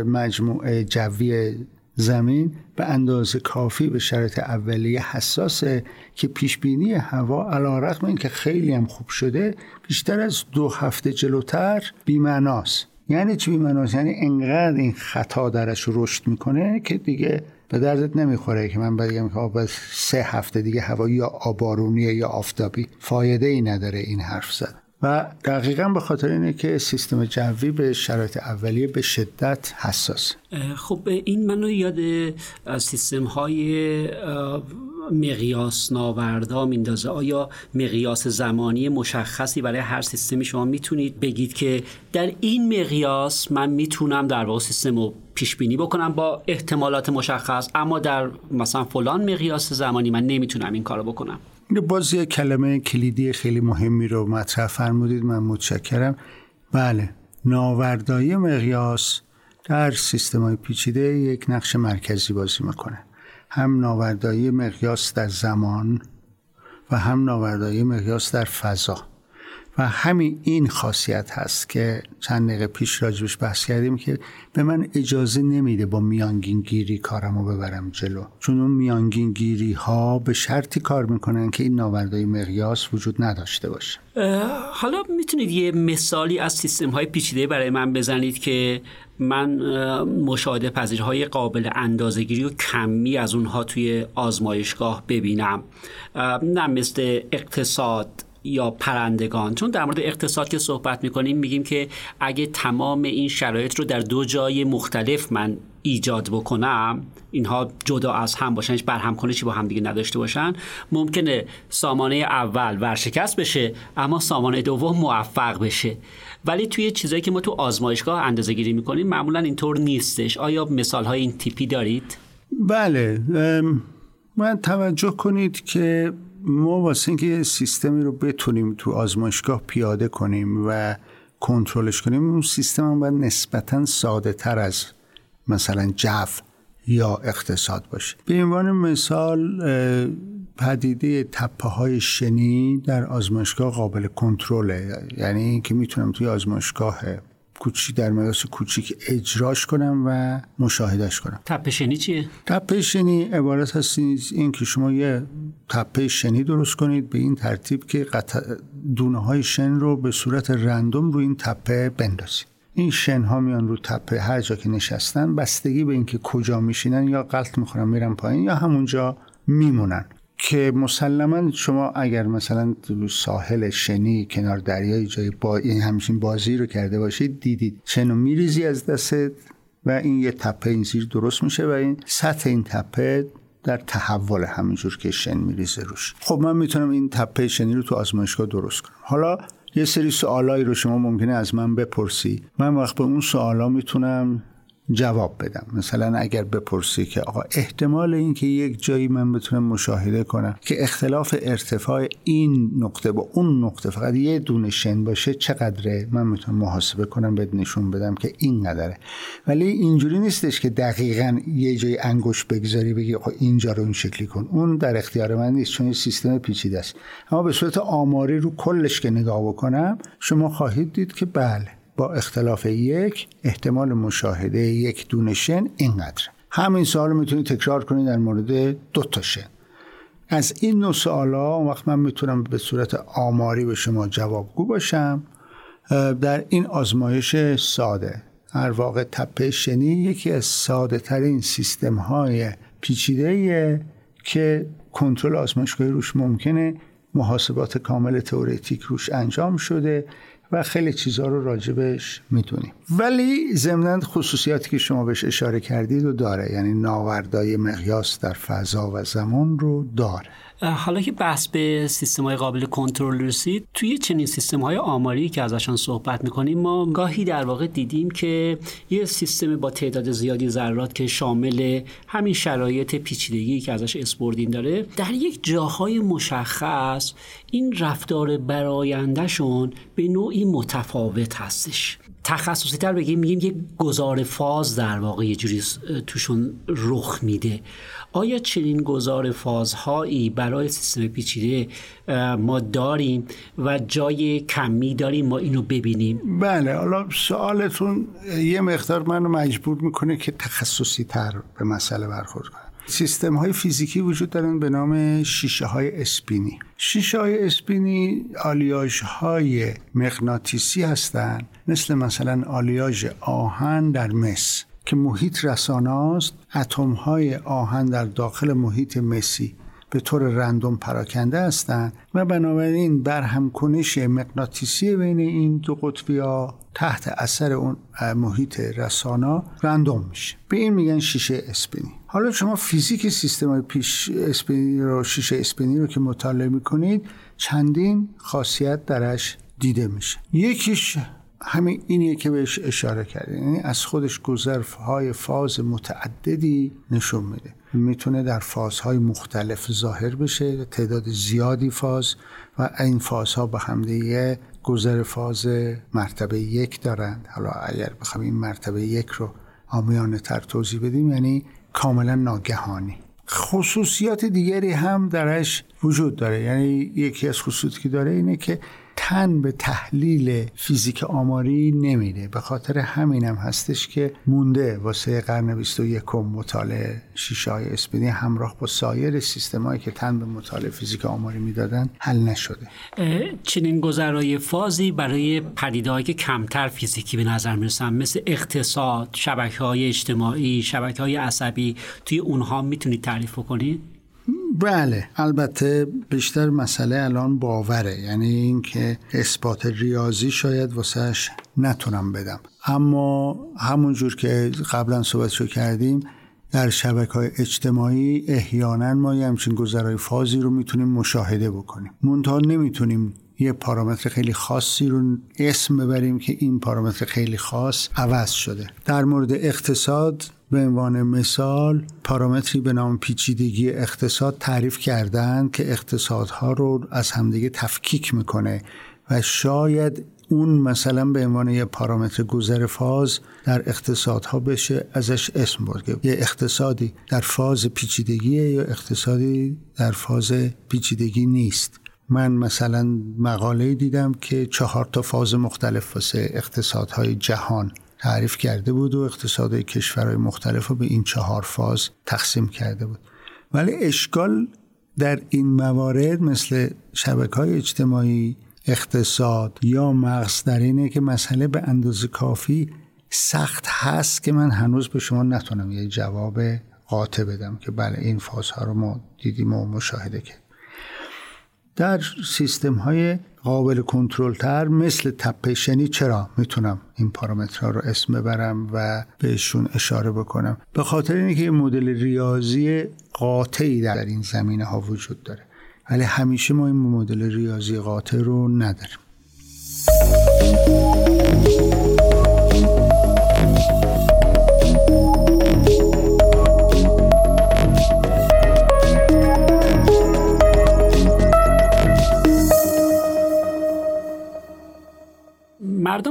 مجموعه جوی زمین به اندازه کافی به شرط اولیه حساسه که پیش بینی هوا علا رقم این که خیلی هم خوب شده بیشتر از دو هفته جلوتر بیمناست یعنی چی بیمناست؟ یعنی انقدر این خطا درش رشد می‌کنه که دیگه به دردت نمی‌خوره که من بگم که سه هفته دیگه هوا یا آبارونیه یا آفتابی. فایده ای نداره این حرف زد و دقیقا به خاطر اینه که سیستم جوی به شرایط اولیه به شدت حساس. خب این منو یاد سیستم های مقیاس ناوردا میندازه. آیا مقیاس زمانی مشخصی برای هر سیستمی شما می‌تونید بگید که در این مقیاس من می‌تونم در واقع سیستم رو پیش بینی بکنم با احتمالات مشخص اما در مثلا فلان مقیاس زمانی من نمی‌تونم این کارو بکنم؟ باز یه کلمه کلیدی خیلی مهمی رو مطرح فرمودید من متشکرم. بله ناوردایی مقیاس در سیستم های پیچیده یک نقش مرکزی بازی می‌کنه. هم ناوردایی مقیاس در زمان و هم ناوردایی مقیاس در فضا. و همین این خاصیت هست که چند دقیقه پیش راجبش بحث کردیم که به من اجازه نمیده با میانگین گیری کارم رو ببرم جلو. چون اون میانگین گیری ها به شرطی کار می‌کنن که این ناوردهای مقیاس وجود نداشته باشه. حالا می‌تونید یه مثالی از سیستم های پیچیده برای من بزنید که من مشاهده پذیرهای قابل اندازگیری و کمی از اونها توی آزمایشگاه ببینم. نه مثل اقتصاد یا پرندگان. چون در مورد اقتصاد که صحبت می‌کنیم میگیم که اگه تمام این شرایط رو در دو جای مختلف من ایجاد بکنم اینها جدا از هم باشن هیچ برهم کنشی با هم دیگه نداشته باشن ممکنه سامانه اول ورشکست بشه اما سامانه دوم موفق بشه. ولی توی چیزایی که ما تو آزمایشگاه اندازه گیری می‌کنیم معمولا اینطور نیستش. آیا مثال های این تیپی دارید؟ بله من توجه کنید که ما واسه اینکه سیستمی رو بتونیم تو آزمایشگاه پیاده کنیم و کنترلش کنیم اون سیستم هم باید نسبتا ساده تر از مثلا جو یا اقتصاد باشه. به عنوان مثال پدیده تپه های شنی در آزمایشگاه قابل کنترله. یعنی اینکه می‌تونم توی آزمایشگاه کوچی در مقیاس کوچیک اجراش کنم و مشاهدش کنم. تپه شنی چیه؟ تپه شنی عبارت هست این که شما یه تپه شنی درست کنید به این ترتیب که دونه های شن رو به صورت رندوم رو این تپه بندازید. این شن ها میان رو تپه هر جا که نشستن بستگی به اینکه کجا میشینن یا غلط می‌خورن میرن پایین یا همونجا میمونن. که مسلما شما اگر مثلا ساحل شنی کنار دریای جای با این همچین بازی رو کرده باشید دیدید. شنو میریزی از دستت و این یه تپه این زیر درست میشه و این سطح این تپه در تحول همینجور که شن میریزه روش. خب من می‌تونم این تپه شنی رو تو آزمایشگاه درست کنم. حالا یه سری سوالایی رو شما ممکنه از من بپرسی. من وقت به اون سوالا می‌تونم جواب بدم. مثلا اگر بپرسی که آقا احتمال اینکه یک جایی من بتونم مشاهده کنم که اختلاف ارتفاع این نقطه با اون نقطه فقط یه دونه شن باشه چقدره؟ من می‌تونم محاسبه کنم بهت نشون بدم که این قدره ولی اینجوری نیستش که دقیقا یه جای انگوش بگذاری بگی آقا اینجا رو این شکلی کن. اون در اختیار من نیست چون سیستم پیچیده است. اما به صورت آماری رو کلش که نگاه بکنم شما خواهید دید که بله. با اختلاف یک احتمال مشاهده یک دونه شن اینقدر همین سوال می‌تونید تکرار کنید در مورد دو تا شن. از این نوع سوالا اون وقت من می‌تونم به صورت آماری به شما جوابگو باشم. در این آزمایش ساده. هر واقع تپه شنی یکی از ساده ترین سیستم های پیچیده که کنترل آزمایشگاهی روش ممکنه محاسبات کامل تئوریتیک روش انجام شده و خیلی چیزها رو راجبش می‌دونیم. ولی ضمنا خصوصیاتی که شما بهش اشاره کردید رو داره یعنی ناوردای مقیاس در فضا و زمان رو داره. حالا که بحث به سیستم های قابل کنترل رسید توی چنین سیستم های آماری که ازشان صحبت می‌کنیم ما گاهی در واقع دیدیم که یه سیستم با تعداد زیادی ذرات که شامل همین شرایط پیچیدگی که ازش اسپوردین داره در یک جاهای مشخص این رفتار برایندهشون به نوعی متفاوت هستش. تخصصی تر بگیم میگیم یک گذار فاز در واقع یه جوری توشون رخ میده. آیا چنین گذار فازهایی برای سیستم پیچیده ما داریم و جای کمی داریم ما اینو ببینیم؟ بله حالا سوالتون یه مقدار منو مجبور می‌کنه که تخصصی تر به مسئله برخورد کنم. سیستم های فیزیکی وجود دارن به نام شیشه های اسپینی. شیشه های اسپینی آلیاژ های مغناطیسی هستند مثل مثلا آلیاژ آهن در مس. که محیط رساناست اتم های آهن در داخل محیط مسی به طور رندوم پراکنده هستند و بنابراین برهمکنش مغناطیسی بین این دو قطبی ها تحت اثر اون محیط رسانا رندوم میشه. به این میگن شیشه اسپینی. حالا شما فیزیک سیستم پیش اسپینی رو شیشه اسپینی رو که مطالعه می‌کنید چندین خاصیت درش دیده میشه. یکیش همین اینیه که بهش اشاره کرده یعنی از خودش گذرهای فاز متعددی نشون میده. می‌تونه در فازهای مختلف ظاهر بشه تعداد زیادی فاز و این فازها به همدیگه گذر فاز مرتبه یک دارند. حالا اگر بخوام این مرتبه یک رو آمیانه تر توضیح بدیم یعنی کاملا ناگهانی. خصوصیات دیگری هم درش وجود داره. یعنی یکی از خصوصیاتی که داره اینه که تن به تحلیل فیزیک آماری نمیده به خاطر همینم هستش که مونده واسه قرن 21 مطالعه شیشه های اسپینی همراه با سایر سیستمایی که تن به مطالعه فیزیک آماری می‌دادن حل نشده. چنین گذرای فازی برای پدیدهایی که کمتر فیزیکی به نظر می‌رسن مثل اقتصاد شبکه های اجتماعی شبکه های عصبی توی اونها می‌تونید تعریف کنید بله البته بیشتر مسئله الان باوره یعنی اینکه اثبات ریاضی شاید واسهش نتونم بدم. اما همونجور که قبلا صحبتشو کردیم در شبکه های اجتماعی احیانا ما یه همچین گذرای فازی رو می‌تونیم مشاهده بکنیم. منتها نمی‌تونیم یه پارامتر خیلی خاصی رو اسم ببریم که این پارامتر خیلی خاص عوض شده. در مورد اقتصاد به عنوان مثال پارامتری به نام پیچیدگی اقتصاد تعریف کردن که اقتصادها رو از همدیگه تفکیک می‌کنه و شاید اون مثلا به عنوان یه پارامتر گذر فاز در اقتصادها بشه ازش اسم برد یه اقتصادی در فاز پیچیدگیه یا اقتصادی در فاز پیچیدگی نیست. من مثلا مقاله دیدم که چهار تا فاز مختلف واسه اقتصادهای جهان تعریف کرده بود و اقتصاد کشورهای مختلف رو به این چهار فاز تقسیم کرده بود. ولی اشکال در این موارد مثل شبکه های اجتماعی اقتصاد یا مغز در اینه که مسئله به اندازه کافی سخت هست که من هنوز به شما نتونم یه جواب قاطع بدم که بله این فازها رو ما دیدیم و مشاهده کرد در سیستم های قابل کنترل تر مثل تپشنی چرا می‌تونم این پارامترها رو اسم ببرم و بهشون اشاره بکنم؟ به خاطر اینکه یه مدل ریاضی قاطعی در این زمینه ها وجود داره ولی همیشه ما این مدل ریاضی قاطع رو نداریم.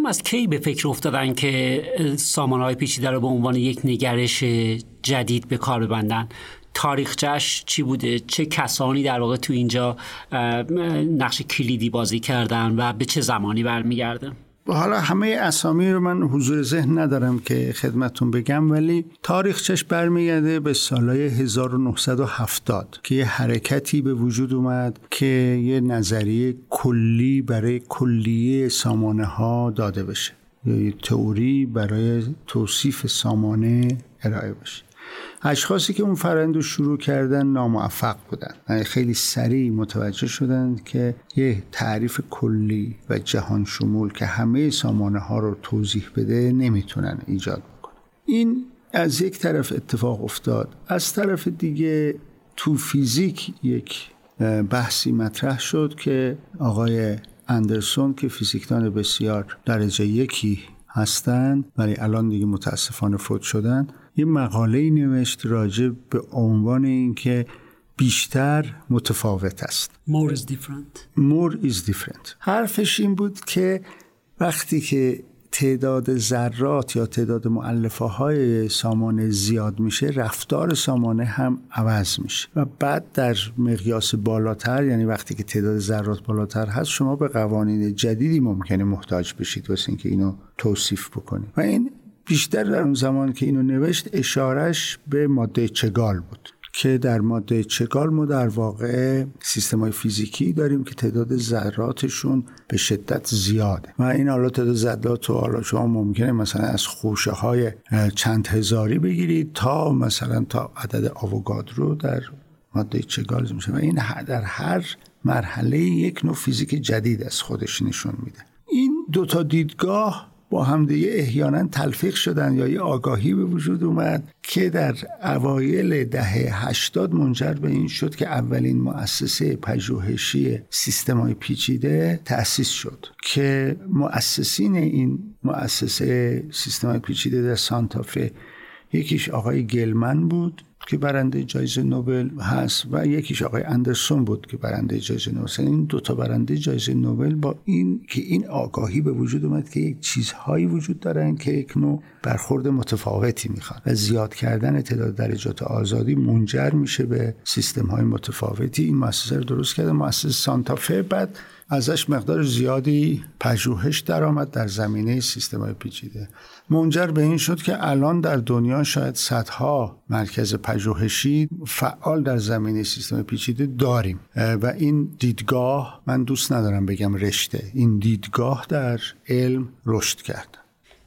از کی به فکر افتادن که های پیچیده رو به عنوان یک نگرش جدید به کار ببندن؟ تاریخچش چی بوده؟ چه کسانی در واقع تو اینجا نقش کلیدی بازی کردن و به چه زمانی برمیگرده حالا همه اسامی رو من حضور ذهن ندارم که خدمتون بگم ولی تاریخچش برمیگرده به سالهای 1970 که یه حرکتی به وجود اومد که یه نظریه کلی برای کلیه سامانه ها داده بشه. یه تئوری برای توصیف سامانه ارائه بشه. اشخاصی که اون فرند رو شروع کردن ناموفق بودن. خیلی سریع متوجه شدن که یه تعریف کلی و جهان شمول که همه سامانه ها رو توضیح بده نمی‌تونن ایجاد بکنن. این از یک طرف اتفاق افتاد. از طرف دیگه تو فیزیک یک بحثی مطرح شد که آقای اندرسون که فیزیکدان بسیار درجه یکی هستند ولی الان دیگه متاسفانه فوت شدن یه مقاله نوشت راجع به عنوان اینکه بیشتر متفاوت است. More is different. More is different. حرفش این بود که وقتی که تعداد ذرات یا تعداد معلفه های سامانه زیاد میشه رفتار سامانه هم عوض میشه. و بعد در مقیاس بالاتر یعنی وقتی که تعداد ذرات بالاتر هست شما به قوانین جدیدی ممکنه محتاج بشید واسه اینکه اینو توصیف بکنید. و این بیشتر در اون زمان که اینو نوشت اشارش به ماده چگال بود که در ماده چگال ما در واقع سیستم های فیزیکی داریم که تعداد ذراتشون به شدت زیاده. و این حالا تعداد ذرات و حالا شما ممکنه مثلا از خوشه های چند هزاری بگیرید تا مثلا تا عدد رو در ماده چگال میشه. و این در هر مرحله یک نوع فیزیک جدید از خودش نشون میده. این دو تا دیدگاه با همدیگه احیانا تلفیق شدن یا یه آگاهی به وجود اومد که در اوایل دهه 80 منجر به این شد که اولین مؤسسه پژوهشی سیستم های پیچیده تأسیس شد که مؤسسین این مؤسسه سیستم های پیچیده در سانتافه یکیش آقای گلمن بود که برنده جایزه نوبل هست و یکیش آقای اندرسون بود که برنده جایزه نوبل این دو تا برنده جایزه نوبل با این که این آگاهی به وجود اومد که یک چیزهایی وجود دارن که یک نوع برخورد متفاوتی می‌خواد و زیاد کردن تعداد درجات آزادی منجر میشه به سیستم های متفاوتی. این مؤسسه رو درست کرده. مؤسسه سانتافه بعد ازش مقدار زیادی پژوهش درآمد در زمینه سیستم های پیچیده. منجر به این شد که الان در دنیا شاید صدها مرکز پژوهشی فعال در زمینه سیستم پیچیده داریم. و این دیدگاه من دوست ندارم بگم رشته. این دیدگاه در علم رشد کرد.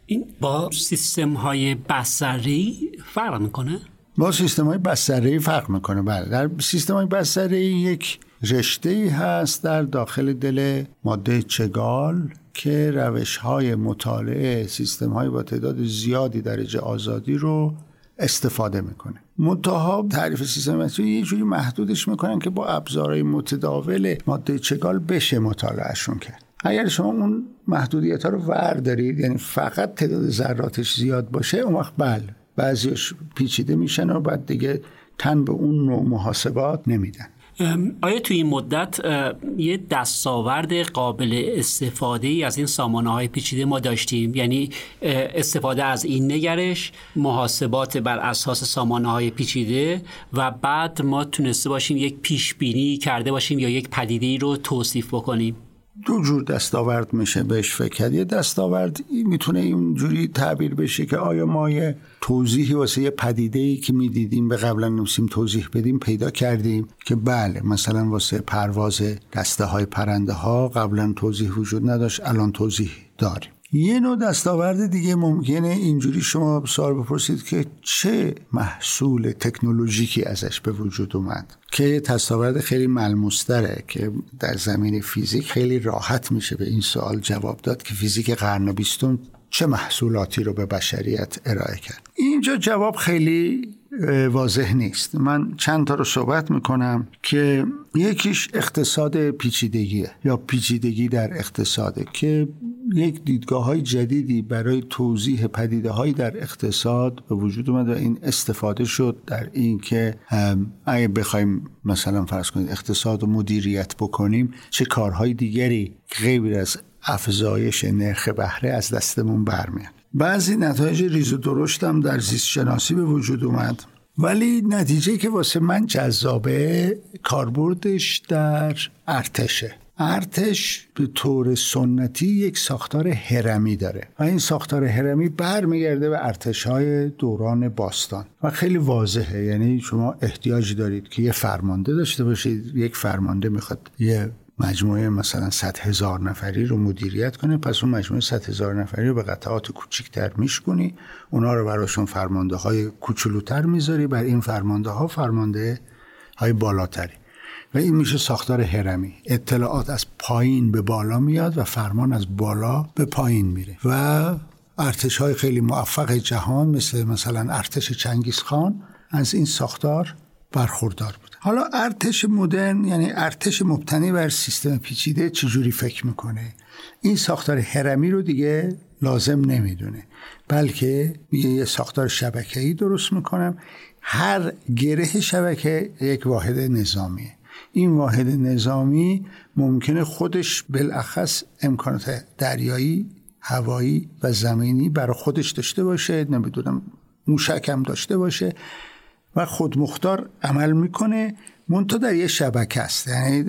این با سیستم های بسری فرق می‌کنه؟ با سیستم های بسری فرق می‌کنه. بله در سیستم های بسری یک رشته ای هست در داخل دل ماده چگال که روش های مطالعه سیستم های با تعداد زیادی درجه آزادی رو استفاده می‌کنه. منتها تعریف سیستم یه جوری محدودش می‌کنن که با ابزارهای متداول ماده چگال بشه مطالعهشون کرد. اگر شما اون محدودیت ها رو ور دارید یعنی فقط تعداد ذراتش زیاد باشه اون وقت بله بعضیش پیچیده میشن و بعد دیگه تن به اون نوع محاسبات نمیدن. آیا توی این مدت یه دستاورد قابل استفاده ای از این سامانه های پیچیده ما داشتیم؟ یعنی استفاده از این نگرش محاسبات بر اساس سامانه های پیچیده و بعد ما تونسته باشیم یک پیش بینی کرده باشیم یا یک پدیده ای رو توصیف بکنیم؟ دو جور دستاورد میشه بهش فکر کرد. یه دستاورد می‌تونه اینجوری تعبیر بشه که آیا ما یه توضیحی واسه یه پدیده ای که می‌دیدیم به قبلا نوسیم توضیح بدیم پیدا کردیم که بله مثلا واسه پرواز دسته های پرنده ها قبلا توضیح وجود نداشت الان توضیح داریم. یه نوع دستاورد دیگه ممکنه اینجوری شما سوال بپرسید که چه محصول تکنولوژیکی ازش به وجود اومد؟ که دستاورد خیلی ملموستره که در زمین فیزیک خیلی راحت میشه به این سوال جواب داد که فیزیک قرن بیستم چه محصولاتی رو به بشریت ارائه کرد. اینجا جواب خیلی واضح نیست. من چند تا رو صحبت می‌کنم که یکیش اقتصاد پیچیدگیه یا پیچیدگی در اقتصاده که یک دیدگاه های جدیدی برای توضیح پدیده های در اقتصاد به وجود اومد و این استفاده شد در این که اگه بخوایم مثلا فرض کنید اقتصاد و مدیریت بکنیم چه کارهای دیگری غیر از افزایش نرخ بهره از دستمون برمیاد. بعضی نتایج ریز و درشت هم در زیست شناسی به وجود اومد. ولی نتیجه که واسه من جذابه کاربردش در ارتشه. ارتش به طور سنتی یک ساختار هرمی داره و این ساختار هرمی برمیگرده به ارتش های دوران باستان و خیلی واضحه. یعنی شما احتیاج دارید که یه فرمانده داشته باشید. یک فرمانده می‌خواد یه مجموعه مثلا 100 هزار نفری رو مدیریت کنه پس اون مجموعه 100 هزار نفری رو به قطعات کوچیکتر میشکنی اونا رو براشون فرمانده های کوچولوتر می‌ذاری. بر این فرمانده ها فرمانده های بالاتری. و این میشه ساختار هرمی. اطلاعات از پایین به بالا میاد و فرمان از بالا به پایین میره. و ارتش های خیلی موفق جهان مثل مثلا ارتش چنگیز خان از این ساختار برخوردار بود حالا ارتش مدرن یعنی ارتش مبتنی بر سیستم پیچیده چجوری فکر می‌کنه؟ این ساختار هرمی رو دیگه لازم نمی‌دونه. بلکه میگه یه ساختار شبکه‌ای درست می‌کنم. هر گره شبکه یک واحد نظامیه. این واحد نظامی ممکنه خودش بالاخص امکانات دریایی هوایی و زمینی برای خودش داشته باشه نمی‌دونم موشک هم داشته باشه و خودمختار عمل می‌کنه. منتها در یه شبکه است یعنی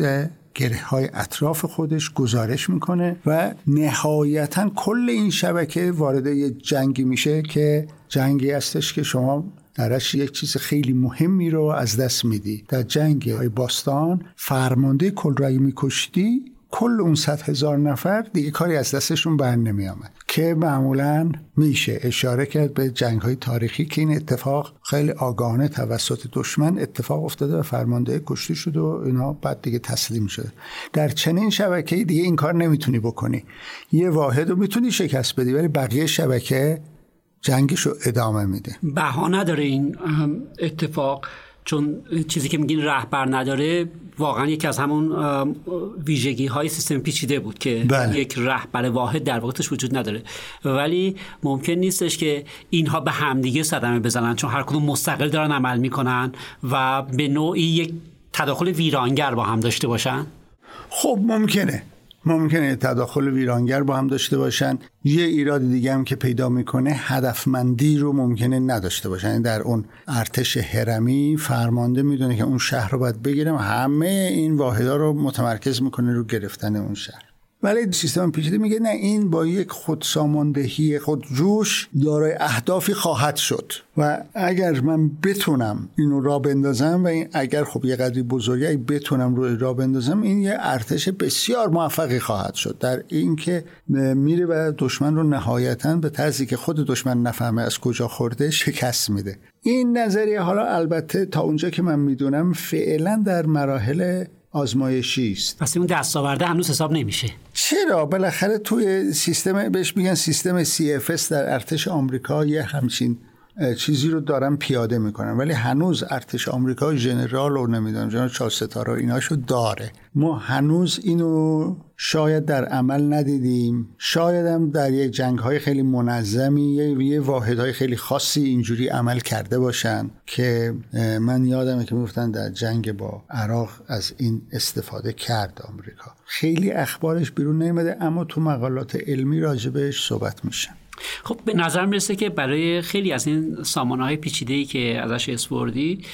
گره های اطراف خودش گزارش می‌کنه و نهایتا کل این شبکه وارد یه جنگی میشه که جنگی هستش که شما درش یک چیز خیلی مهمی رو از دست میدی. در جنگ های باستان فرمانده کل رای میکشتی کل اون صد هزار نفر دیگه کاری از دستشون بر نمی آمد که معمولا میشه اشاره کرد به جنگ های تاریخی که این اتفاق خیلی آگاهانه توسط دشمن اتفاق افتاده و فرمانده کشته شد و اینا بعد دیگه تسلیم شده. در چنین شبکه دیگه این کار نمی‌تونی بکنی. یه واحد رو می‌تونی شکست بدی ولی بقیه شبکه جنگش رو ادامه میده. بها نداره این اتفاق. چون چیزی که میگین رهبر نداره واقعا یکی از همون ویژگی های سیستم پیچیده بود که بله. یک رهبر واحد در واقعش وجود نداره. ولی ممکن نیستش که اینها به همدیگه صدمه بزنن چون هر کدوم مستقل دارن عمل می‌کنن و به نوعی یک تداخل ویرانگر با هم داشته باشن. خب ممکنه. ممکنه تداخل ویرانگر با هم داشته باشن. یه ایراد دیگه هم که پیدا می‌کنه هدفمندی رو ممکنه نداشته باشن. یعنی در اون ارتش هرمی فرمانده می‌دونه که اون شهر رو باید بگیرم. همه این واحدا رو متمرکز می‌کنه رو گرفتن اون شهر. ولی سیستم پیچیده میگه نه این با یک خودساماندهی خودجوش دارای اهدافی خواهد شد. و اگر من بتونم اینو را بندازم و این اگر خب یه قدری بزرگی بتونم رو را بندازم این یه ارتش بسیار موفقی خواهد شد. در اینکه میره و دشمن رو نهایتا به طرزی که خود دشمن نفهمه از کجا خورده شکست میده. این نظریه حالا البته تا اونجا که من می‌دونم فعلا در مراحل آزمایشی است. پس اون دستاورده هنوز حساب نمیشه. چرا؟ بالاخره توی سیستم بهش میگن سیستم CFS در ارتش آمریکا یه همچین چیزی رو دارن پیاده می‌کنن. ولی هنوز ارتش آمریکا ژنرال رو نمی‌دونم ژنرال چهار ستاره ایناشو داره. ما هنوز اینو شاید در عمل ندیدیم. شاید هم در یک جنگ های خیلی منظمی یه واحد های خیلی خاصی اینجوری عمل کرده باشن که من یادمه که میفتن در جنگ با عراق از این استفاده کرد آمریکا. خیلی اخبارش بیرون نیمده اما تو مقالات علمی راجبش صحبت میشه. خب به نظر می‌رسه که برای خیلی از این سامانه های پیچیده که ازش اسپوردی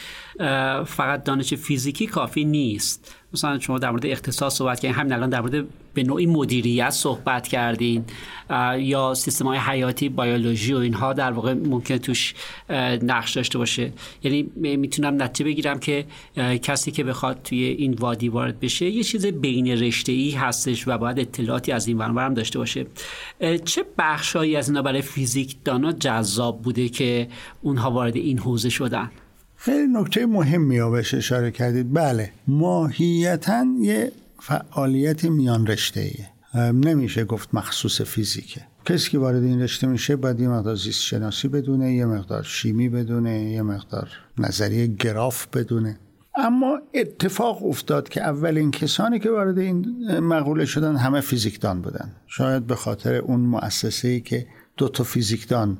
فقط دانش فیزیکی کافی نیست. مثلا شما در مورد اقتصاد صحبت کردین همین الان در مورد به نوعی مدیریت صحبت کردین یا سیستم های حیاتی بیولوژی و اینها در واقع ممکن توش نقش داشته باشه. یعنی می‌تونم نتیجه بگیرم که کسی که بخواد توی این وادی وارد بشه یه چیز بین رشته ای هستش و باید اطلاعاتی از این ورم داشته باشه. چه بخشهایی از اینا برای فیزیک دانا جذاب بوده که اونها وارد این حوزه شدن؟ خیلی نکته مهمی ها بهش اشاره کردید. بله ماهیتا یه فعالیت میان رشته ایه. نمیشه گفت مخصوص فیزیکه. کسی که وارد این رشته میشه باید یه مقدار زیست شناسی بدونه یه مقدار شیمی بدونه یه مقدار نظریه گراف بدونه. اما اتفاق افتاد که اولین کسانی که وارد این مقوله شدن همه فیزیکدان بودن. شاید به خاطر اون مؤسسه ای که دو تا فیزیکدان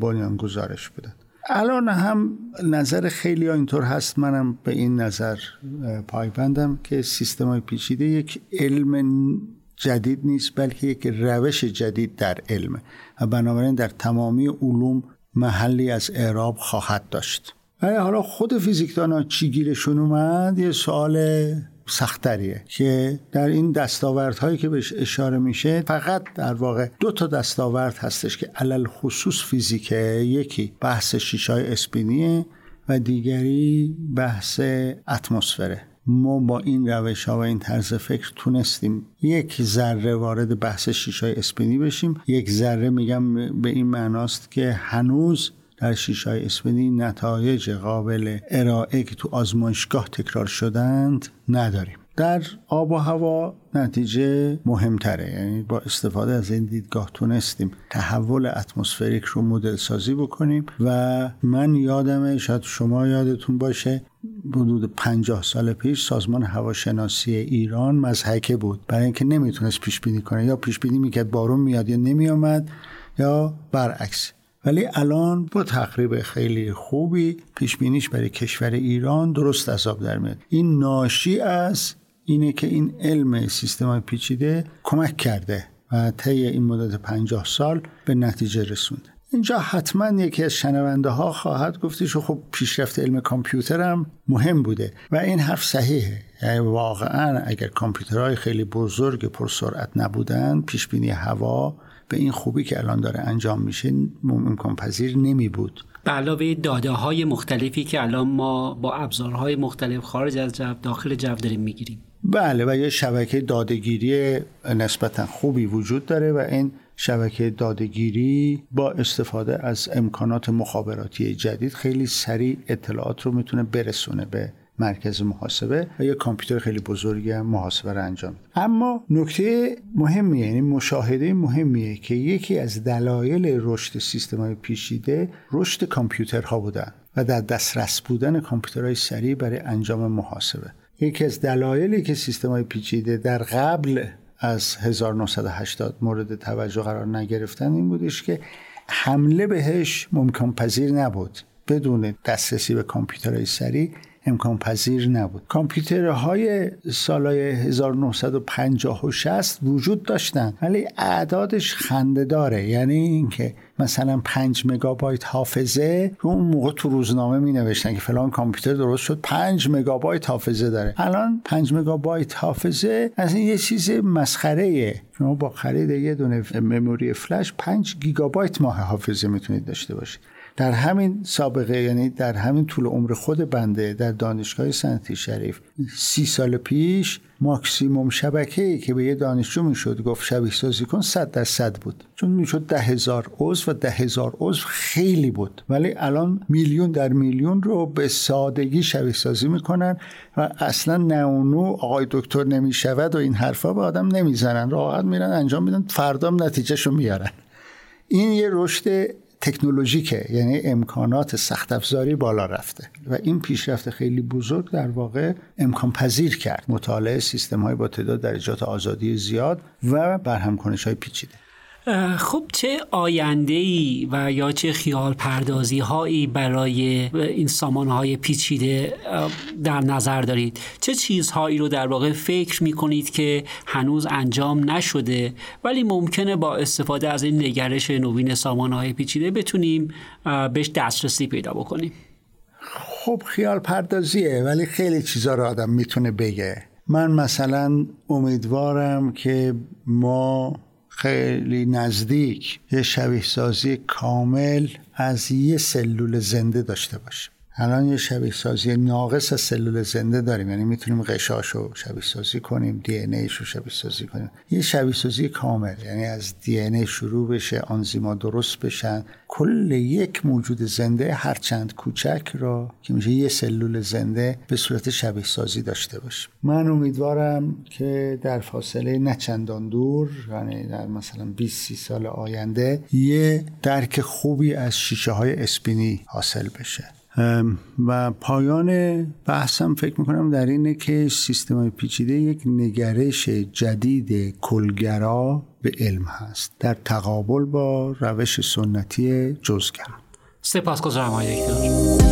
بنیان گزارش بودن. الان هم نظر خیلی ها اینطور هست. منم به این نظر پایبندم که سیستم های پیچیده یک علم جدید نیست بلکه یک روش جدید در علم. و بنابراین در تمامی علوم محلی از اعراب خواهد داشت. ولی حالا خود فیزیکدان ها چی گیرشون اومد؟ یه سوال سختریه که در این دستاوردهایی که بهش اشاره میشه فقط در واقع دو تا دستاورد هستش که علل خصوص فیزیکه. یکی بحث شیشای اسپینیه و دیگری بحث اتمسفره. ما با این روش ها و این طرز فکر تونستیم یک ذره وارد بحث شیشای اسپینی بشیم. یک ذره میگم به این معناست که هنوز در شیشای اسپینی نتایج قابل ارائه که تو آزمایشگاه تکرار شدند نداریم. در آب و هوا نتیجه مهمتره یعنی با استفاده از این دیدگاه تونستیم تحول اتمسفریک رو مدل سازی بکنیم و من یادمه شاید شما یادتون باشه حدود پنجاه سال پیش سازمان هواشناسی ایران مزهکه بود. برای اینکه نمی‌تونست پیش بینی کنه یا پیش بینی می‌کرد بارون میاد یا نمیآمد یا برعکس. ولی الان با تقریب خیلی خوبی پیش بینیش برای کشور ایران درست عذاب در میاد. این ناشی از اینه که این علم سیستم پیچیده کمک کرده و طی این مدت پنجاه سال به نتیجه رسونده. اینجا حتما یکی از شنونده ها خواهد گفتش خب پیشرفت علم کامپیوتر هم مهم بوده و این حرف صحیحه. یعنی واقعا اگر کامپیوترهای خیلی بزرگ پرسرعت نبودن پیش بینی هوا به این خوبی که الان داره انجام میشه امکان پذیر نمی بود. به علاوه داده های مختلفی که الان ما با ابزارهای مختلف خارج از جو داخل جو داریم می‌گیریم. بله و یه شبکه دادگیری نسبتا خوبی وجود داره و این شبکه دادگیری با استفاده از امکانات مخابراتی جدید خیلی سریع اطلاعات رو می‌تونه برسونه به مرکز محاسبه و یه کامپیوتر خیلی بزرگی هم محاسبه رو انجام اما نکته مهمیه یعنی مشاهده مهمیه که یکی از دلایل رشد سیستم های پیشیده رشد کامپیوترها بودن و در دسترس بودن کامپیوترهای سریع برای انجام محاسبه. یکی از دلایلی که سیستم های پیچیده در قبل از 1980 مورد توجه قرار نگرفتن این بودش که حمله بهش ممکن پذیر نبود. بدون دسترسی به کامپیوترهای سریع امکان پذیر نبود. کامپیوترهای سالهای 1950 و 60 وجود داشتن ولی اعدادش خنده داره. یعنی اینکه مثلا 5 مگابایت حافظه رو اون موقع تو روزنامه می نوشتن که فلان کامپیوتر درست شد 5 مگابایت حافظه داره. الان 5 مگابایت حافظه از این یه چیز مسخره شما با خرید یه دونه مموری فلش 5 گیگابایت ماه حافظه می‌تونید داشته باشید. در همین سابقه یعنی در همین طول عمر خود بنده در دانشگاه سنتی شریف سی سال پیش ماکسیموم شبکه ای که به یه دانشجو می‌شد گفت شبیه سازی کن صد در صد بود. چون می‌شد ده هزار عضو و ده هزار عضو خیلی بود. ولی الان میلیون در میلیون رو به سادگی شبیه سازی می‌کنن و اصلا نونو آقای دکتر نمی‌شود و این حرفا به آدم نمی‌زنن. راحت میرن انجام میدن فردام نتیجهشو میارن این یه رشد تکنولوژیکه یعنی امکانات سخت افزاری بالا رفته و این پیشرفت خیلی بزرگ در واقع امکان پذیر کرد. مطالعه سیستم های با تعداد درجات آزادی زیاد و برهم کنش های پیچیده. خب چه آینده ای و یا چه خیال پردازی هایی برای این سامان های پیچیده در نظر دارید؟ چه چیزهایی رو در واقع فکر می کنید که هنوز انجام نشده ولی ممکنه با استفاده از این نگرش نوین سامان های پیچیده بتونیم بهش دسترسی پیدا بکنیم؟ خب خیال پردازیه ولی خیلی چیزها رو آدم می‌تونه بگه. من مثلا امیدوارم که ما خیلی نزدیک یه شبیه سازی کامل از یه سلول زنده داشته باشیم الان یه شبیه سازی ناقص از سلول زنده داریم. یعنی می‌تونیم غشاش رو شبیه سازی کنیم دی ان رو شبیه سازی کنیم. یه شبیه سازی کامل. یعنی از دی ان شروع بشه آنزیما درست بشن. کل یک موجود زنده هرچند کوچک را که میشه یه سلول زنده به صورت شبیه سازی داشته باشیم. من امیدوارم که در فاصله نه چندان دور یعنی در مثلا 20 سال آینده یه درک خوبی از شیشه های اسپینی حاصل بشه. و پایان بحثم فکر می‌کنم در اینه که سیستم پیچیده یک نگرش جدید کلگرا به علم هست. در تقابل با روش سنتی جزگر سپاسگزارم آقای دکتر.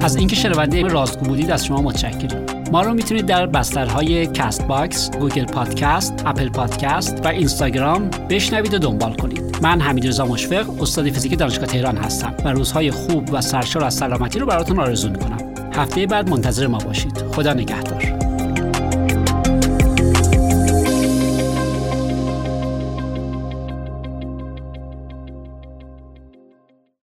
از اینکه شنونده رازگو بودید از شما متشکریم ما رو می‌تونید در بسترهای Castbox، Google Podcast، Apple Podcast و اینستاگرام بشنوید و دنبال کنید. من حمید رضا مشفق، استاد فیزیک دانشگاه تهران هستم و روزهای خوب و سرشار از سلامتی رو براتون آرزو می‌کنم. هفته بعد منتظر ما باشید. خدا نگهدار.